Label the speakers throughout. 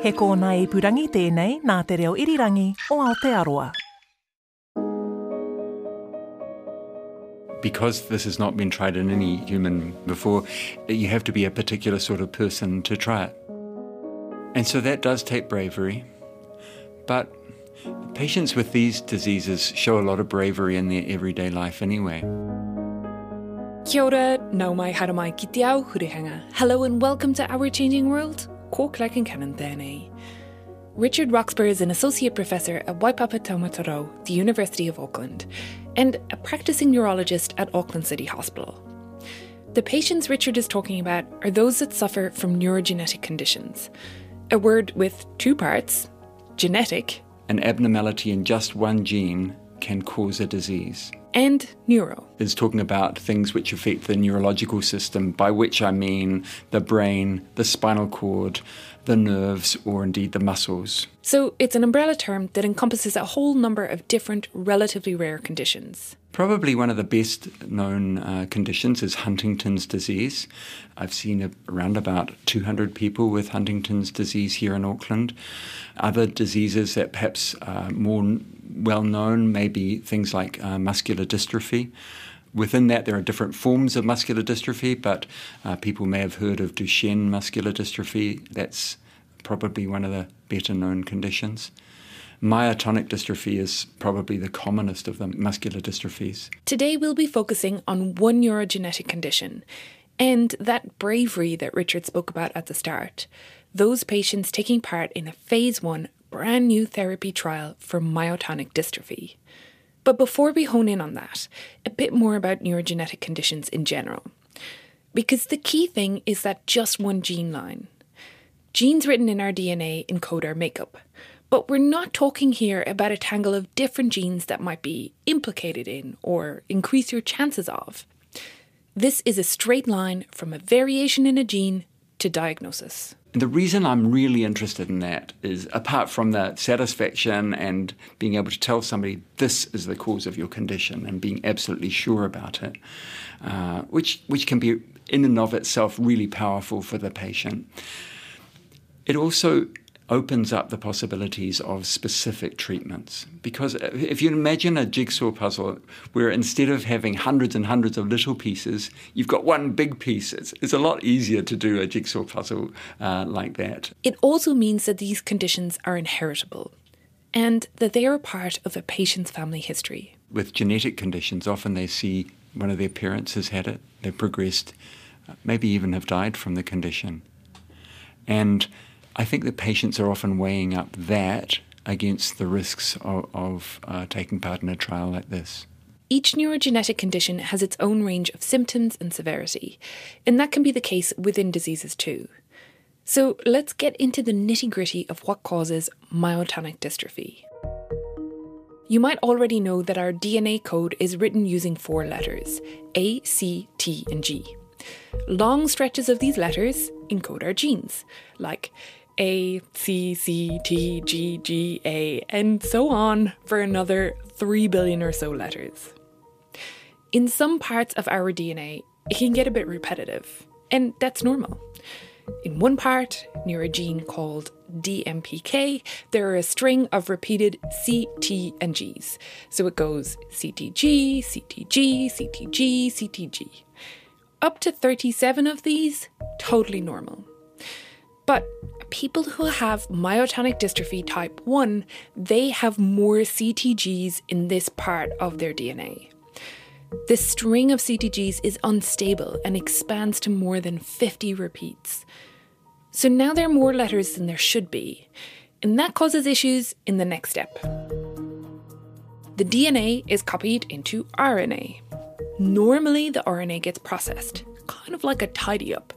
Speaker 1: He kōna ipurangi tēnei nā te reo irirangi o Aotearoa.
Speaker 2: because this has not been tried in any human before, you have to be a particular sort of person to try it. And so that does take bravery. But patients with these diseases show a lot of bravery in their everyday life anyway.
Speaker 3: Kia ora, nau mai hara mai ki te ao hurihanga. Hello and welcome to Our Changing World. Claire Concannon tēnei. Richard Roxburgh is an associate professor at Waipapa Taumata Rau, the University of Auckland, and a practicing neurologist at Auckland City Hospital. The patients Richard is talking about are those that suffer from neurogenetic conditions, a word with two parts genetic
Speaker 2: An abnormality in just one gene can cause a disease.
Speaker 3: And neuro.
Speaker 2: Is talking about things which affect the neurological system, by which I mean the brain, the spinal cord, the nerves, or indeed the muscles.
Speaker 3: So it's an umbrella term that encompasses a whole number of different, relatively rare conditions.
Speaker 2: Probably one of the best known uh, conditions is Huntington's disease. I've seen a, around about 200 people with Huntington's disease here in Auckland. Other diseases that perhaps are more well known may be things like uh, muscular dystrophy. Within that, there are different forms of muscular dystrophy, but uh, people may have heard of Duchenne muscular dystrophy. That's probably one of the better known conditions. Myotonic dystrophy is probably the commonest of the muscular dystrophies.
Speaker 3: Today we'll be focusing on one neurogenetic condition and that bravery that Richard spoke about at the start. Those patients taking part in a phase one brand new therapy trial for myotonic dystrophy. But before we hone in on that, a bit more about neurogenetic conditions in general. Because the key thing is that just one gene line. Genes written in our DNA encode our makeup. But we're not talking here about a tangle of different genes that might be implicated in or increase your chances of. This is a straight line from a variation in a gene to diagnosis.
Speaker 2: The reason I'm really interested in that is apart from the satisfaction and being able to tell somebody this is the cause of your condition and being absolutely sure about it, uh, which, which can be in and of itself really powerful for the patient. It also opens up the possibilities of specific treatments. Because if you imagine a jigsaw puzzle where instead of having hundreds and hundreds of little pieces, you've got one big piece, it's, it's a lot easier to do a jigsaw puzzle uh, like that.
Speaker 3: It also means that these conditions are inheritable and that they are a part of a patient's family history.
Speaker 2: With genetic conditions, often they see one of their parents has had it, they've progressed, uh, maybe even have died from the condition. And I think that patients are often weighing up that against the risks of, of uh, taking part in a trial like this.
Speaker 3: Each neurogenetic condition has its own range of symptoms and severity, and that can be the case within diseases too. So let's get into the nitty gritty of what causes myotonic dystrophy. You might already know that our DNA code is written using four letters A, C, T, and G. Long stretches of these letters encode our genes, like A, C, C, T, G, G, A, and so on for another 3 billion or so letters. In some parts of our DNA, it can get a bit repetitive, and that's normal. In one part, near a gene called DMPK, there are a string of repeated C, T, and Gs. So it goes CTG, CTG, CTG, CTG. Up to 37 of these, totally normal. But people who have myotonic dystrophy type 1, they have more CTGs in this part of their DNA. This string of CTGs is unstable and expands to more than 50 repeats. So now there are more letters than there should be, and that causes issues in the next step. The DNA is copied into RNA. Normally, the RNA gets processed, kind of like a tidy up.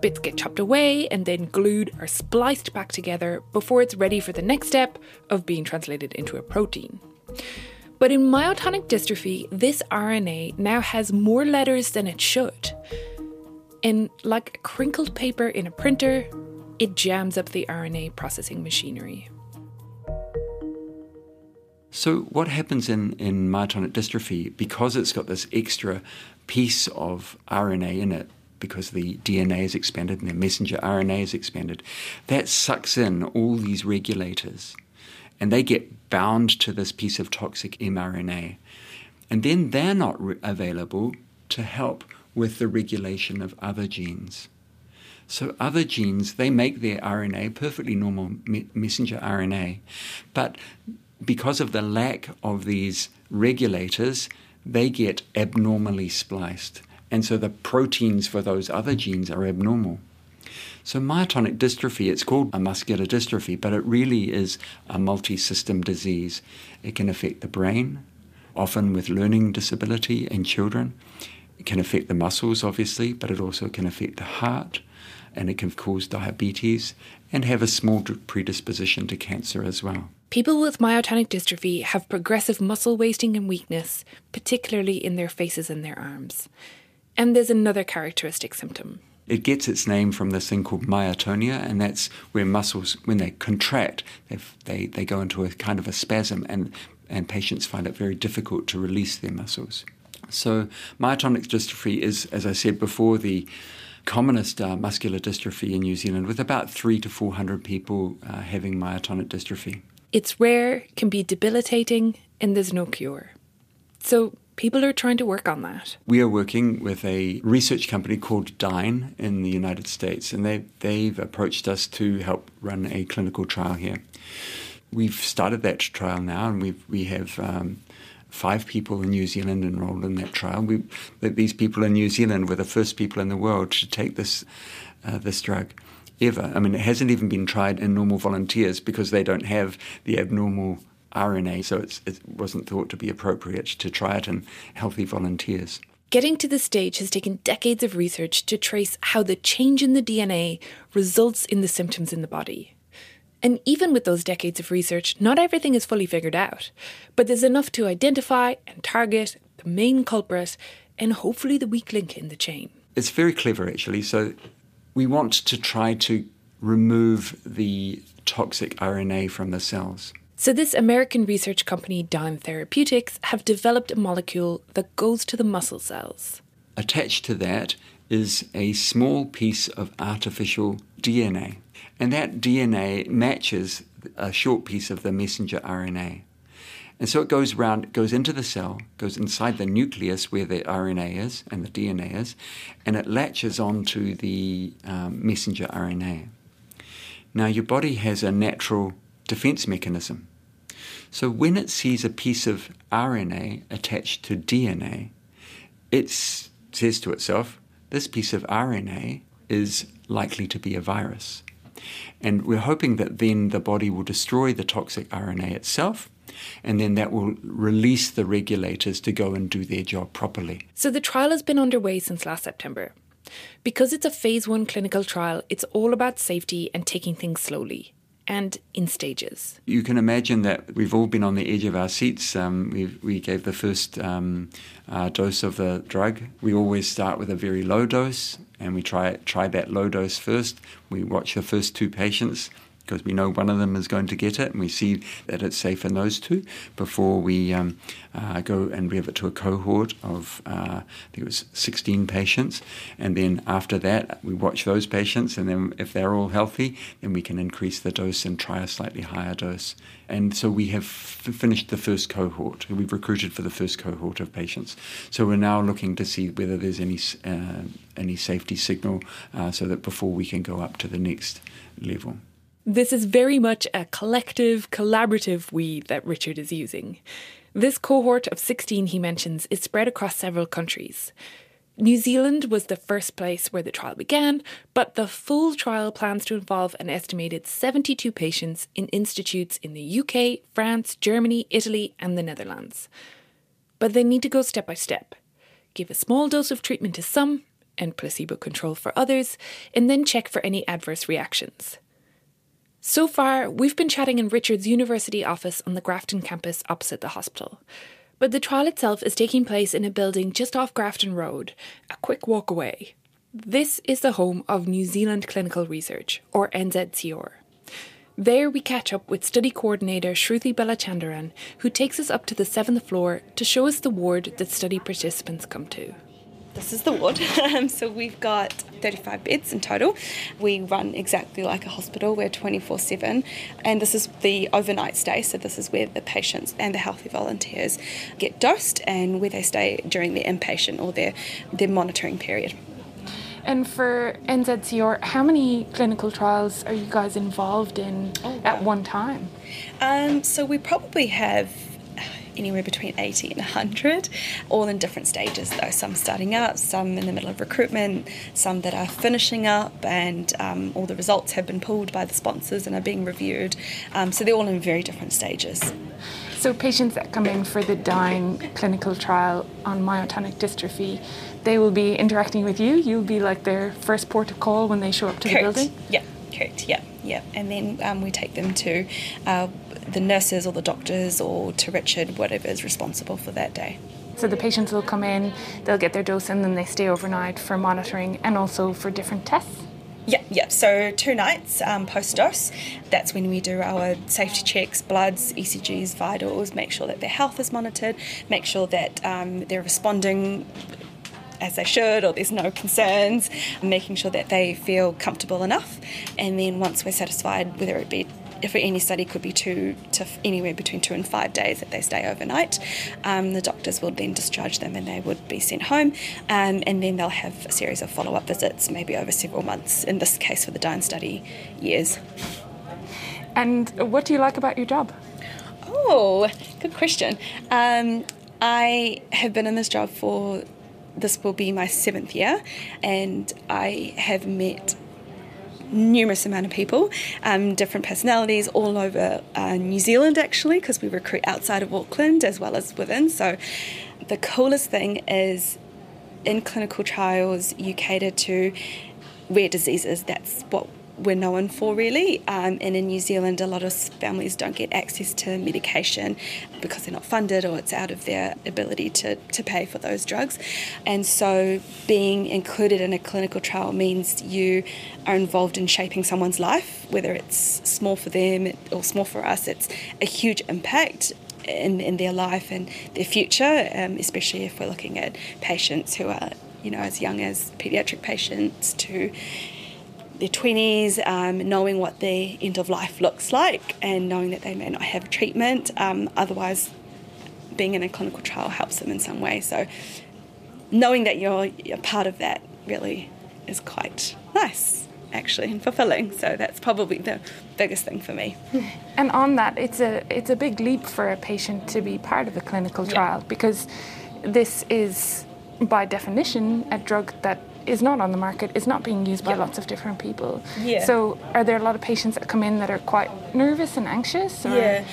Speaker 3: Bits get chopped away and then glued or spliced back together before it's ready for the next step of being translated into a protein. But in myotonic dystrophy, this RNA now has more letters than it should. And like crinkled paper in a printer, it jams up the RNA processing machinery.
Speaker 2: So, what happens in, in myotonic dystrophy, because it's got this extra piece of RNA in it, because the DNA is expanded and the messenger RNA is expanded, that sucks in all these regulators and they get bound to this piece of toxic mRNA. And then they're not re- available to help with the regulation of other genes. So other genes, they make their RNA perfectly normal me- messenger RNA, but because of the lack of these regulators, they get abnormally spliced. And so the proteins for those other genes are abnormal. So, myotonic dystrophy, it's called a muscular dystrophy, but it really is a multi system disease. It can affect the brain, often with learning disability in children. It can affect the muscles, obviously, but it also can affect the heart, and it can cause diabetes and have a small predisposition to cancer as well.
Speaker 3: People with myotonic dystrophy have progressive muscle wasting and weakness, particularly in their faces and their arms. And there's another characteristic symptom.
Speaker 2: It gets its name from this thing called myotonia, and that's where muscles, when they contract, they, they go into a kind of a spasm, and, and patients find it very difficult to release their muscles. So, myotonic dystrophy is, as I said before, the commonest uh, muscular dystrophy in New Zealand, with about three to 400 people uh, having myotonic dystrophy.
Speaker 3: It's rare, can be debilitating, and there's no cure. So, people are trying to work on that.
Speaker 2: We are working with a research company called Dyne in the United States, and they, they've approached us to help run a clinical trial here. We've started that trial now, and we've, we have um, five people in New Zealand enrolled in that trial. We, these people in New Zealand were the first people in the world to take this, uh, this drug ever. I mean, it hasn't even been tried in normal volunteers because they don't have the abnormal RNA, so it wasn't thought to be appropriate to try it in healthy volunteers.
Speaker 3: Getting to this stage has taken decades of research to trace how the change in the DNA results in the symptoms in the body. And even with those decades of research, not everything is fully figured out, but there's enough to identify and target the main culprit and hopefully the weak link in the chain.
Speaker 2: It's very clever, actually. So, we want to try to remove the toxic RNA from the cells.
Speaker 3: So, this American research company, Dyne Therapeutics, have developed a molecule that goes to the muscle cells.
Speaker 2: Attached to that is a small piece of artificial DNA. And that DNA matches a short piece of the messenger RNA. And so it goes around, goes into the cell, goes inside the nucleus where the RNA is and the DNA is, and it latches onto the um, messenger RNA. Now, your body has a natural defense mechanism. So when it sees a piece of RNA attached to DNA, it says to itself, this piece of RNA is likely to be a virus. And we're hoping that then the body will destroy the toxic RNA itself, and then that will release the regulators to go and do their job properly.
Speaker 3: So the trial has been underway since last September. Because it's a phase one clinical trial, it's all about safety and taking things slowly and in stages.
Speaker 2: You can imagine that we've all been on the edge of our seats. Um, we, gave the first um, uh, dose of the drug. We always start with a very low dose and we try, try that low dose first. We watch the first two patients because we know one of them is going to get it, and we see that it's safe in those two before we um, uh, go and give it to a cohort of, uh, I think it was 16 patients. And then after that, we watch those patients, and then if they're all healthy, then we can increase the dose and try a slightly higher dose. And so we have f- finished the first cohort. We've recruited for the first cohort of patients. So we're now looking to see whether there's any uh, any safety signal, uh, so that before we can go up to the next level.
Speaker 3: This is very much a collective, collaborative we that Richard is using. This cohort of 16 he mentions is spread across several countries. New Zealand was the first place where the trial began, but the full trial plans to involve an estimated 72 patients in institutes in the UK, France, Germany, Italy, and the Netherlands. But they need to go step by step. give a small dose of treatment to some and placebo control for others, and then check for any adverse reactions. So far, we've been chatting in Richard's university office on the Grafton campus opposite the hospital. But the trial itself is taking place in a building just off Grafton Road, a quick walk away. This is the home of New Zealand Clinical Research, or NZCR. There we catch up with study coordinator Shruti Balachandran, who takes us up to the seventh floor to show us the ward that study participants come to.
Speaker 4: This is the ward. Um, so we've got 35 beds in total. We run exactly like a hospital. We're 24 7. And this is the overnight stay. So this is where the patients and the healthy volunteers get dosed and where they stay during their inpatient or their, their monitoring period.
Speaker 3: And for NZCR, how many clinical trials are you guys involved in oh, at one time?
Speaker 4: Um, so we probably have anywhere between 80 and 100, all in different stages though. Some starting up, some in the middle of recruitment, some that are finishing up, and um, all the results have been pulled by the sponsors and are being reviewed. Um, so they're all in very different stages.
Speaker 3: So patients that come in for the Dyne clinical trial on myotonic dystrophy, they will be interacting with you. You'll be like their first port of call when they show up to
Speaker 4: correct.
Speaker 3: the building.
Speaker 4: Yeah, correct. Yeah, yeah, and then um, we take them to uh, the nurses or the doctors or to Richard, whatever is responsible for that day.
Speaker 3: So the patients will come in, they'll get their dose, and then they stay overnight for monitoring and also for different tests.
Speaker 4: Yeah, yeah. So two nights um, post dose. That's when we do our safety checks, bloods, ECGs, vitals. Make sure that their health is monitored. Make sure that um, they're responding as they should or there's no concerns, making sure that they feel comfortable enough. And then once we're satisfied, whether it be if any study could be two to anywhere between two and five days that they stay overnight. Um, the doctors will then discharge them and they would be sent home, um, and then they'll have a series of follow up visits, maybe over several months. In this case, for the Dyne study, years.
Speaker 3: And what do you like about your job?
Speaker 4: Oh, good question. Um, I have been in this job for this will be my seventh year, and I have met numerous amount of people, um, different personalities all over uh, New Zealand actually, because we recruit outside of Auckland as well as within. So the coolest thing is in clinical trials, you cater to rare diseases. That's what we're known for, really. Um, and in New Zealand, a lot of families don't get access to medication because they're not funded or it's out of their ability to, to pay for those drugs. And so, being included in a clinical trial means you are involved in shaping someone's life, whether it's small for them or small for us, it's a huge impact in, in their life and their future, um, especially if we're looking at patients who are, you know, as young as pediatric patients to their 20s, um, knowing what their end of life looks like and knowing that they may not have treatment. Um, otherwise, being in a clinical trial helps them in some way. So, knowing that you're, you're part of that really is quite nice actually and fulfilling so that's probably the biggest thing for me
Speaker 3: and on that it's a it's a big leap for a patient to be part of a clinical trial yeah. because this is by definition a drug that is not on the market, is not being used by yep. lots of different people.
Speaker 4: Yeah.
Speaker 3: So, are there a lot of patients that come in that are quite nervous and anxious?
Speaker 4: Or? Yeah.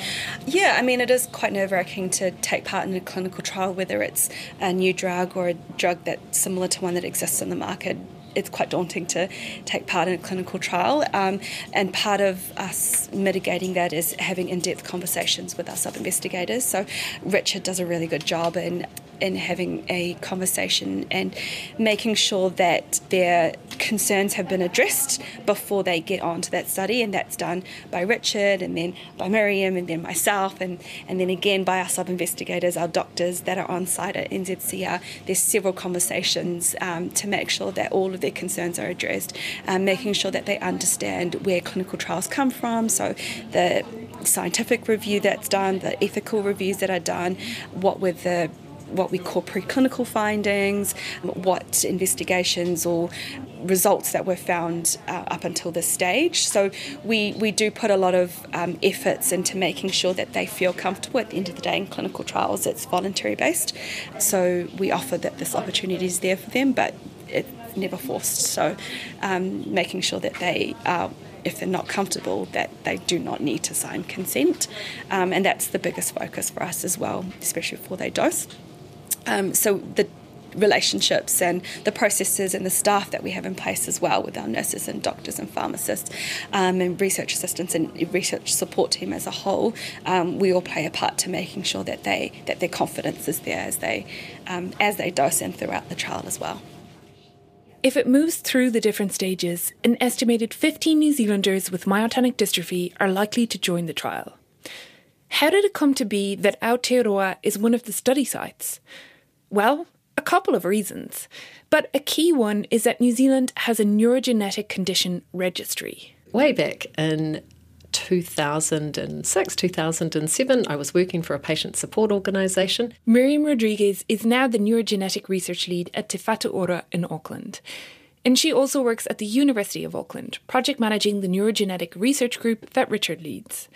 Speaker 4: Yeah, I mean, it is quite nerve wracking to take part in a clinical trial, whether it's a new drug or a drug that's similar to one that exists in the market it's quite daunting to take part in a clinical trial. Um, and part of us mitigating that is having in depth conversations with our sub investigators. So, Richard does a really good job in in having a conversation and making sure that their concerns have been addressed before they get on to that study. And that's done by Richard and then by Miriam and then myself and, and then again by our sub investigators, our doctors that are on site at NZCR. There's several conversations um, to make sure that all of their concerns are addressed, um, making sure that they understand where clinical trials come from. So the scientific review that's done, the ethical reviews that are done, what were the what we call preclinical findings, what investigations or results that were found uh, up until this stage. So we, we do put a lot of um, efforts into making sure that they feel comfortable at the end of the day in clinical trials. It's voluntary based. So we offer that this opportunity is there for them, but it's never forced. So um, making sure that they are if they're not comfortable, that they do not need to sign consent. Um, and that's the biggest focus for us as well, especially before they dose. Um, so the relationships and the processes and the staff that we have in place as well with our nurses and doctors and pharmacists um, and research assistants and research support team as a whole, um, we all play a part to making sure that they that their confidence is there as they um, as they dose and throughout the trial as well.
Speaker 3: If it moves through the different stages, an estimated 15 New Zealanders with myotonic dystrophy are likely to join the trial. How did it come to be that Aotearoa is one of the study sites? Well, a couple of reasons. But a key one is that New Zealand has a neurogenetic condition registry.
Speaker 5: Way back in 2006, 2007, I was working for a patient support organisation.
Speaker 3: Miriam Rodriguez is now the neurogenetic research lead at Te Whatu Ora in Auckland. And she also works at the University of Auckland, project managing the neurogenetic research group that Richard leads.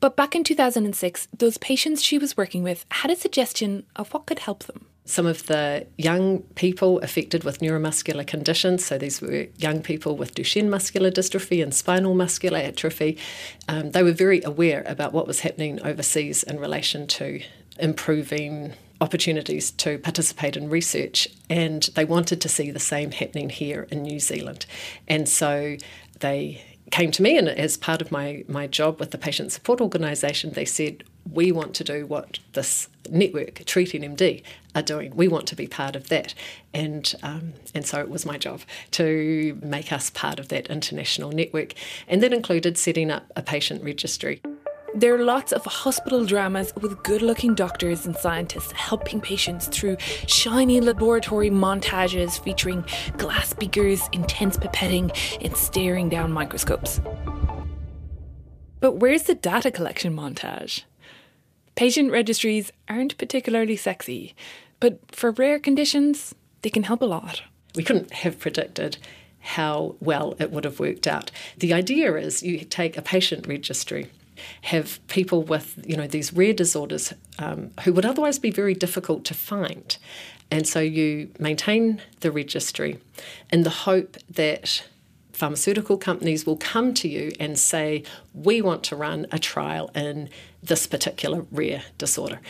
Speaker 3: But back in 2006, those patients she was working with had a suggestion of what could help them
Speaker 5: some of the young people affected with neuromuscular conditions. So these were young people with Duchenne muscular dystrophy and spinal muscular atrophy. Um, they were very aware about what was happening overseas in relation to improving opportunities to participate in research, and they wanted to see the same happening here in New Zealand. And so they came to me, and as part of my, my job with the patient support organisation, they said, We want to do what this network, TREAT-NMD, are doing. We want to be part of that. And, um, and so it was my job to make us part of that international network. And that included setting up a patient registry.
Speaker 3: There are lots of hospital dramas with good looking doctors and scientists helping patients through shiny laboratory montages featuring glass beakers, intense pipetting, and staring down microscopes. But where's the data collection montage? Patient registries aren't particularly sexy, but for rare conditions, they can help a lot.
Speaker 5: We couldn't have predicted how well it would have worked out. The idea is you take a patient registry have people with you know these rare disorders um, who would otherwise be very difficult to find, and so you maintain the registry in the hope that pharmaceutical companies will come to you and say, We want to run a trial in this particular rare disorder.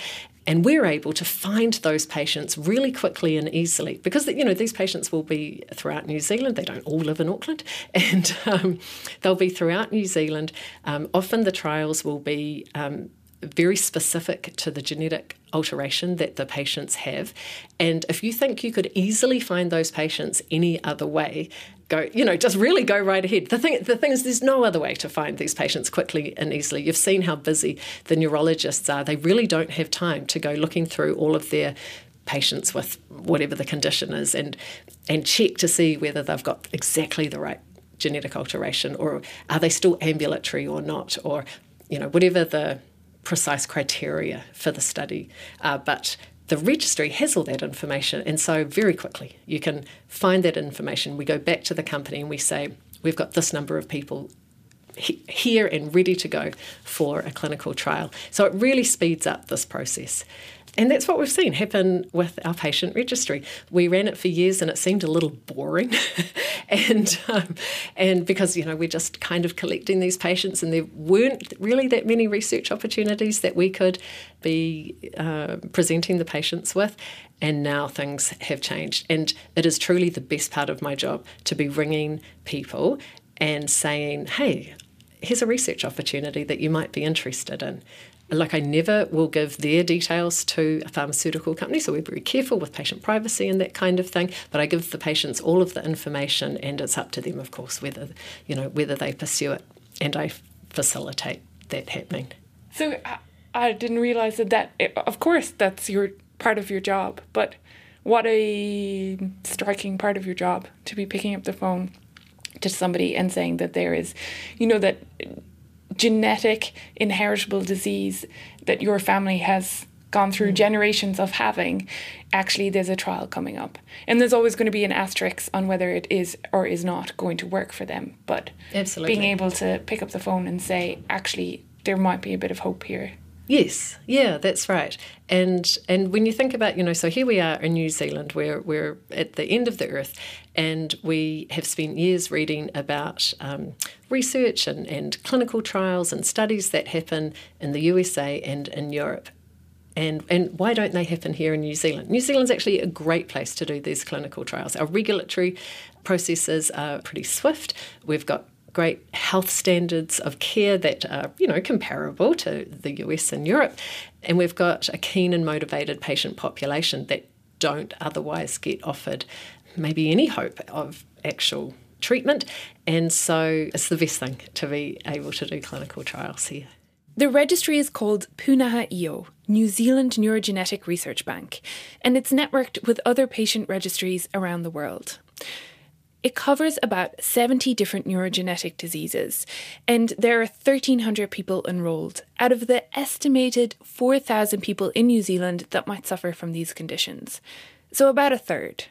Speaker 5: And we're able to find those patients really quickly and easily because you know these patients will be throughout New Zealand. They don't all live in Auckland, and um, they'll be throughout New Zealand. Um, often the trials will be um, very specific to the genetic alteration that the patients have. And if you think you could easily find those patients any other way, go, you know, just really go right ahead. The thing, the thing is, there's no other way to find these patients quickly and easily. You've seen how busy the neurologists are. They really don't have time to go looking through all of their patients with whatever the condition is and and check to see whether they've got exactly the right genetic alteration or are they still ambulatory or not or you know whatever the precise criteria for the study uh, but the registry has all that information, and so very quickly you can find that information. We go back to the company and we say, We've got this number of people here and ready to go for a clinical trial. So it really speeds up this process. And that's what we've seen happen with our patient registry. We ran it for years and it seemed a little boring. and um, and because, you know, we're just kind of collecting these patients and there weren't really that many research opportunities that we could be uh, presenting the patients with. And now things have changed. And it is truly the best part of my job to be ringing people and saying, hey, here's a research opportunity that you might be interested in like I never will give their details to a pharmaceutical company, so we're very careful with patient privacy and that kind of thing. But I give the patients all of the information, and it's up to them, of course, whether you know whether they pursue it, and I facilitate that happening.
Speaker 3: So I didn't realize that that of course that's your part of your job, but what a striking part of your job to be picking up the phone to somebody and saying that there is, you know, that genetic inheritable disease that your family has gone through mm. generations of having, actually there's a trial coming up. And there's always going to be an asterisk on whether it is or is not going to work for them. But
Speaker 5: Absolutely.
Speaker 3: being able to pick up the phone and say, actually, there might be a bit of hope here.
Speaker 5: Yes, yeah, that's right. And and when you think about, you know, so here we are in New Zealand, where we're at the end of the earth, and we have spent years reading about um, research and, and clinical trials and studies that happen in the USA and in Europe. And, and why don't they happen here in New Zealand? New Zealand's actually a great place to do these clinical trials. Our regulatory processes are pretty swift. We've got great health standards of care that are, you know, comparable to the US and Europe. And we've got a keen and motivated patient population that don't otherwise get offered maybe any hope of actual treatment. And so it's the best thing to be able to do clinical trials here.
Speaker 3: The registry is called Pūnaha Io, New Zealand Neurogenetic Research Bank, and it's networked with other patient registries around the world. It covers about 70 different neurogenetic diseases, and there are 1,300 people enrolled out of the estimated 4,000 people in New Zealand that might suffer from these conditions. So, about a third.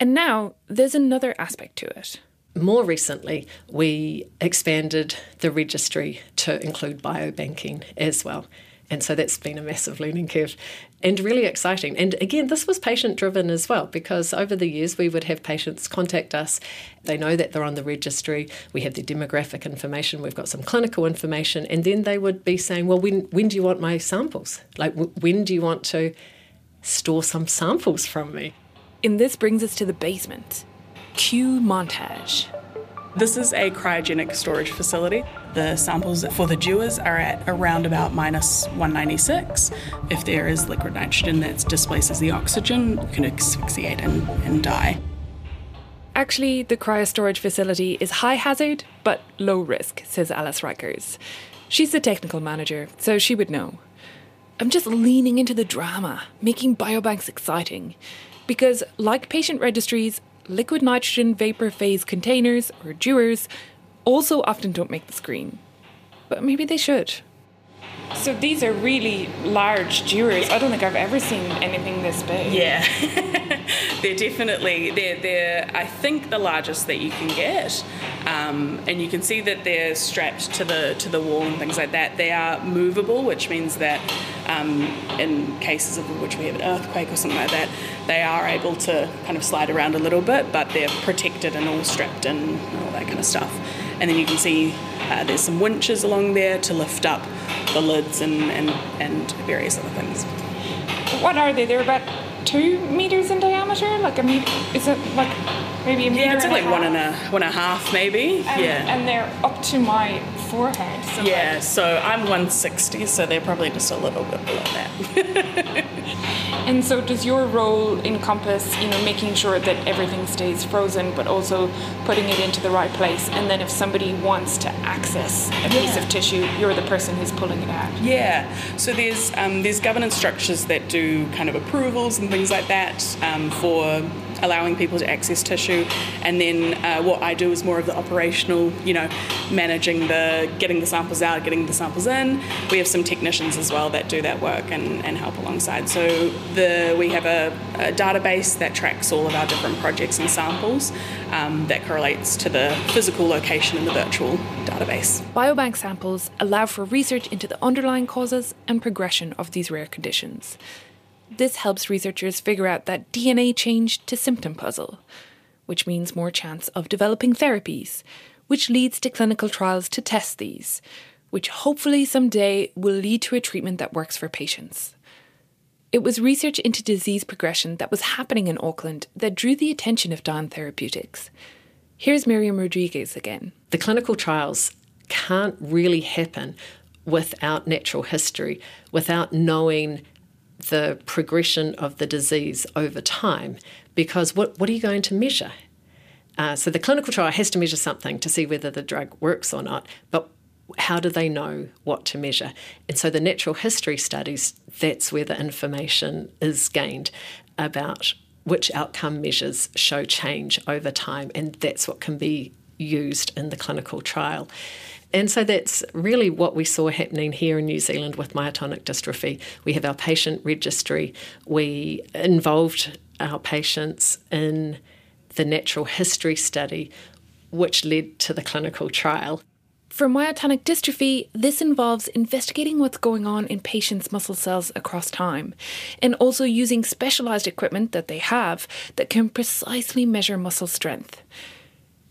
Speaker 3: And now there's another aspect to it.
Speaker 5: More recently, we expanded the registry to include biobanking as well. And so that's been a massive learning curve and really exciting. And again, this was patient driven as well because over the years we would have patients contact us. They know that they're on the registry. We have the demographic information. We've got some clinical information. And then they would be saying, well, when, when do you want my samples? Like, when do you want to store some samples from me?
Speaker 3: And this brings us to the basement. Cue montage.
Speaker 6: This is a cryogenic storage facility. The samples for the dewars are at around about minus 196. If there is liquid nitrogen that displaces the oxygen, you can asphyxiate and, and die.
Speaker 3: Actually, the cryo storage facility is high hazard but low risk, says Alice Rikers. She's the technical manager, so she would know. I'm just leaning into the drama, making biobanks exciting. Because, like patient registries, liquid nitrogen vapor phase containers, or dewars, also often don't make the screen. But maybe they should. So these are really large dewars. I don't think I've ever seen anything this big.
Speaker 6: Yeah, they're definitely they're they're I think the largest that you can get, um, and you can see that they're strapped to the to the wall and things like that. They are movable, which means that um, in cases of which we have an earthquake or something like that, they are able to kind of slide around a little bit, but they're protected and all strapped and all that kind of stuff. And then you can see uh, there's some winches along there to lift up the lids and, and, and various other things.
Speaker 3: What are they? They're about two meters in diameter? Like a meter? Is it like maybe a meter?
Speaker 6: Yeah, it's like
Speaker 3: a
Speaker 6: one and a one and a half maybe.
Speaker 3: And,
Speaker 6: yeah.
Speaker 3: And they're up to my forehead. So
Speaker 6: yeah, so I'm 160, so they're probably just a little bit below that.
Speaker 3: And so, does your role encompass, you know, making sure that everything stays frozen, but also putting it into the right place? And then, if somebody wants to access a piece
Speaker 6: Yeah.
Speaker 3: of tissue, you're the person who's pulling it out.
Speaker 6: Yeah, so there's um, there's governance structures that do kind of approvals and things like that um, for allowing people to access tissue, and then uh, what I do is more of the operational, you know, managing the getting the samples out, getting the samples in. We have some technicians as well that do that work and, and help alongside. So the we have a, a database that tracks all of our different projects and samples um, that correlates to the physical location in the virtual database.
Speaker 3: Biobank samples allow for research into the underlying causes and progression of these rare conditions. This helps researchers figure out that DNA change to symptom puzzle, which means more chance of developing therapies, which leads to clinical trials to test these, which hopefully someday will lead to a treatment that works for patients. It was research into disease progression that was happening in Auckland that drew the attention of Dyne Therapeutics. Here's Miriam Rodriguez again.
Speaker 5: The clinical trials can't really happen without natural history, without knowing the progression of the disease over time. Because what, what are you going to measure? Uh, so the clinical trial has to measure something to see whether the drug works or not, but how do they know what to measure? And so the natural history studies, that's where the information is gained about which outcome measures show change over time, and that's what can be used in the clinical trial. And so that's really what we saw happening here in New Zealand with myotonic dystrophy. We have our patient registry. We involved our patients in the natural history study, which led to the clinical trial.
Speaker 3: For myotonic dystrophy, this involves investigating what's going on in patients' muscle cells across time, and also using specialized equipment that they have that can precisely measure muscle strength.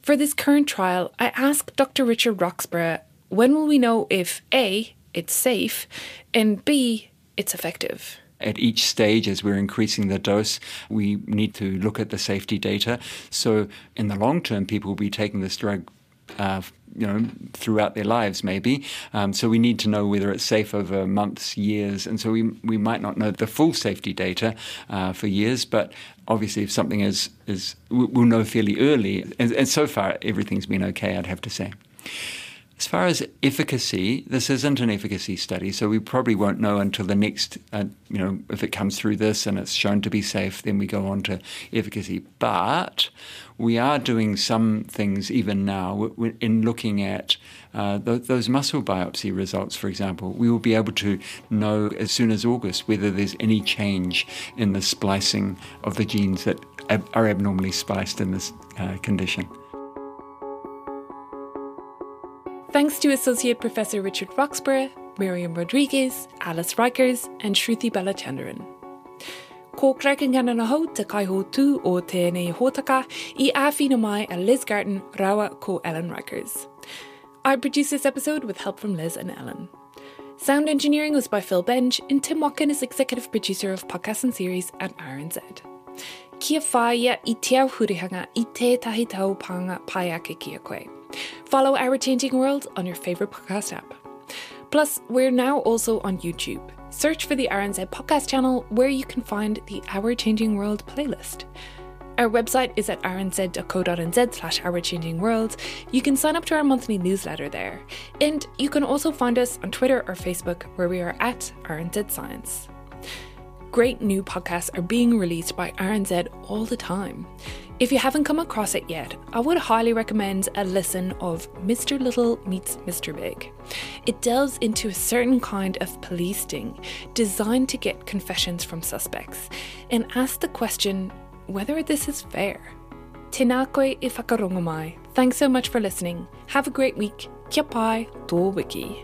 Speaker 3: For this current trial, I asked Dr. Richard Roxburgh when will we know if A, it's safe, and B, it's effective.
Speaker 2: At each stage, as we're increasing the dose, we need to look at the safety data. So, in the long term, people will be taking this drug uh, you know, throughout their lives, maybe. Um, so we need to know whether it's safe over months, years, and so we we might not know the full safety data uh, for years, but obviously, if something is is we'll know fairly early, and, and so far everything's been okay. I'd have to say. As far as efficacy, this isn't an efficacy study, so we probably won't know until the next, uh, you know, if it comes through this and it's shown to be safe, then we go on to efficacy. But we are doing some things even now in looking at uh, th- those muscle biopsy results, for example. We will be able to know as soon as August whether there's any change in the splicing of the genes that ab- are abnormally spliced in this uh, condition.
Speaker 3: Thanks to Associate Professor Richard Roxburgh, Miriam Rodriguez, Alice Rikers, and Shruti Balachandran. Ko krakingana na ho te kaiho tū o tēnei hōtaka i āwhina mai a Liz Garton rawa ko Ellen Rykers. I produced this episode with help from Liz and Ellen. Sound engineering was by Phil Benge, and Tim Watkin is executive producer of podcasts and series at RNZ. Kia whaia i te au hurihanga i tētahi tau panga pai ake kia koe. Follow Our Changing World on your favourite podcast app. Plus, we're now also on YouTube. Search for the RNZ podcast channel where you can find the Our Changing World playlist. Our website is at rnz.co.nz slash Our Changing World. You can sign up to our monthly newsletter there. And you can also find us on Twitter or Facebook where we are at RNZ Science. Great new podcasts are being released by RNZ all the time. If you haven't come across it yet, I would highly recommend a listen of Mr. Little Meets Mr. Big. It delves into a certain kind of police sting designed to get confessions from suspects and asks the question whether this is fair. Tēnā koe i. Thanks so much for listening. Have a great week. Kia pai, tō wiki.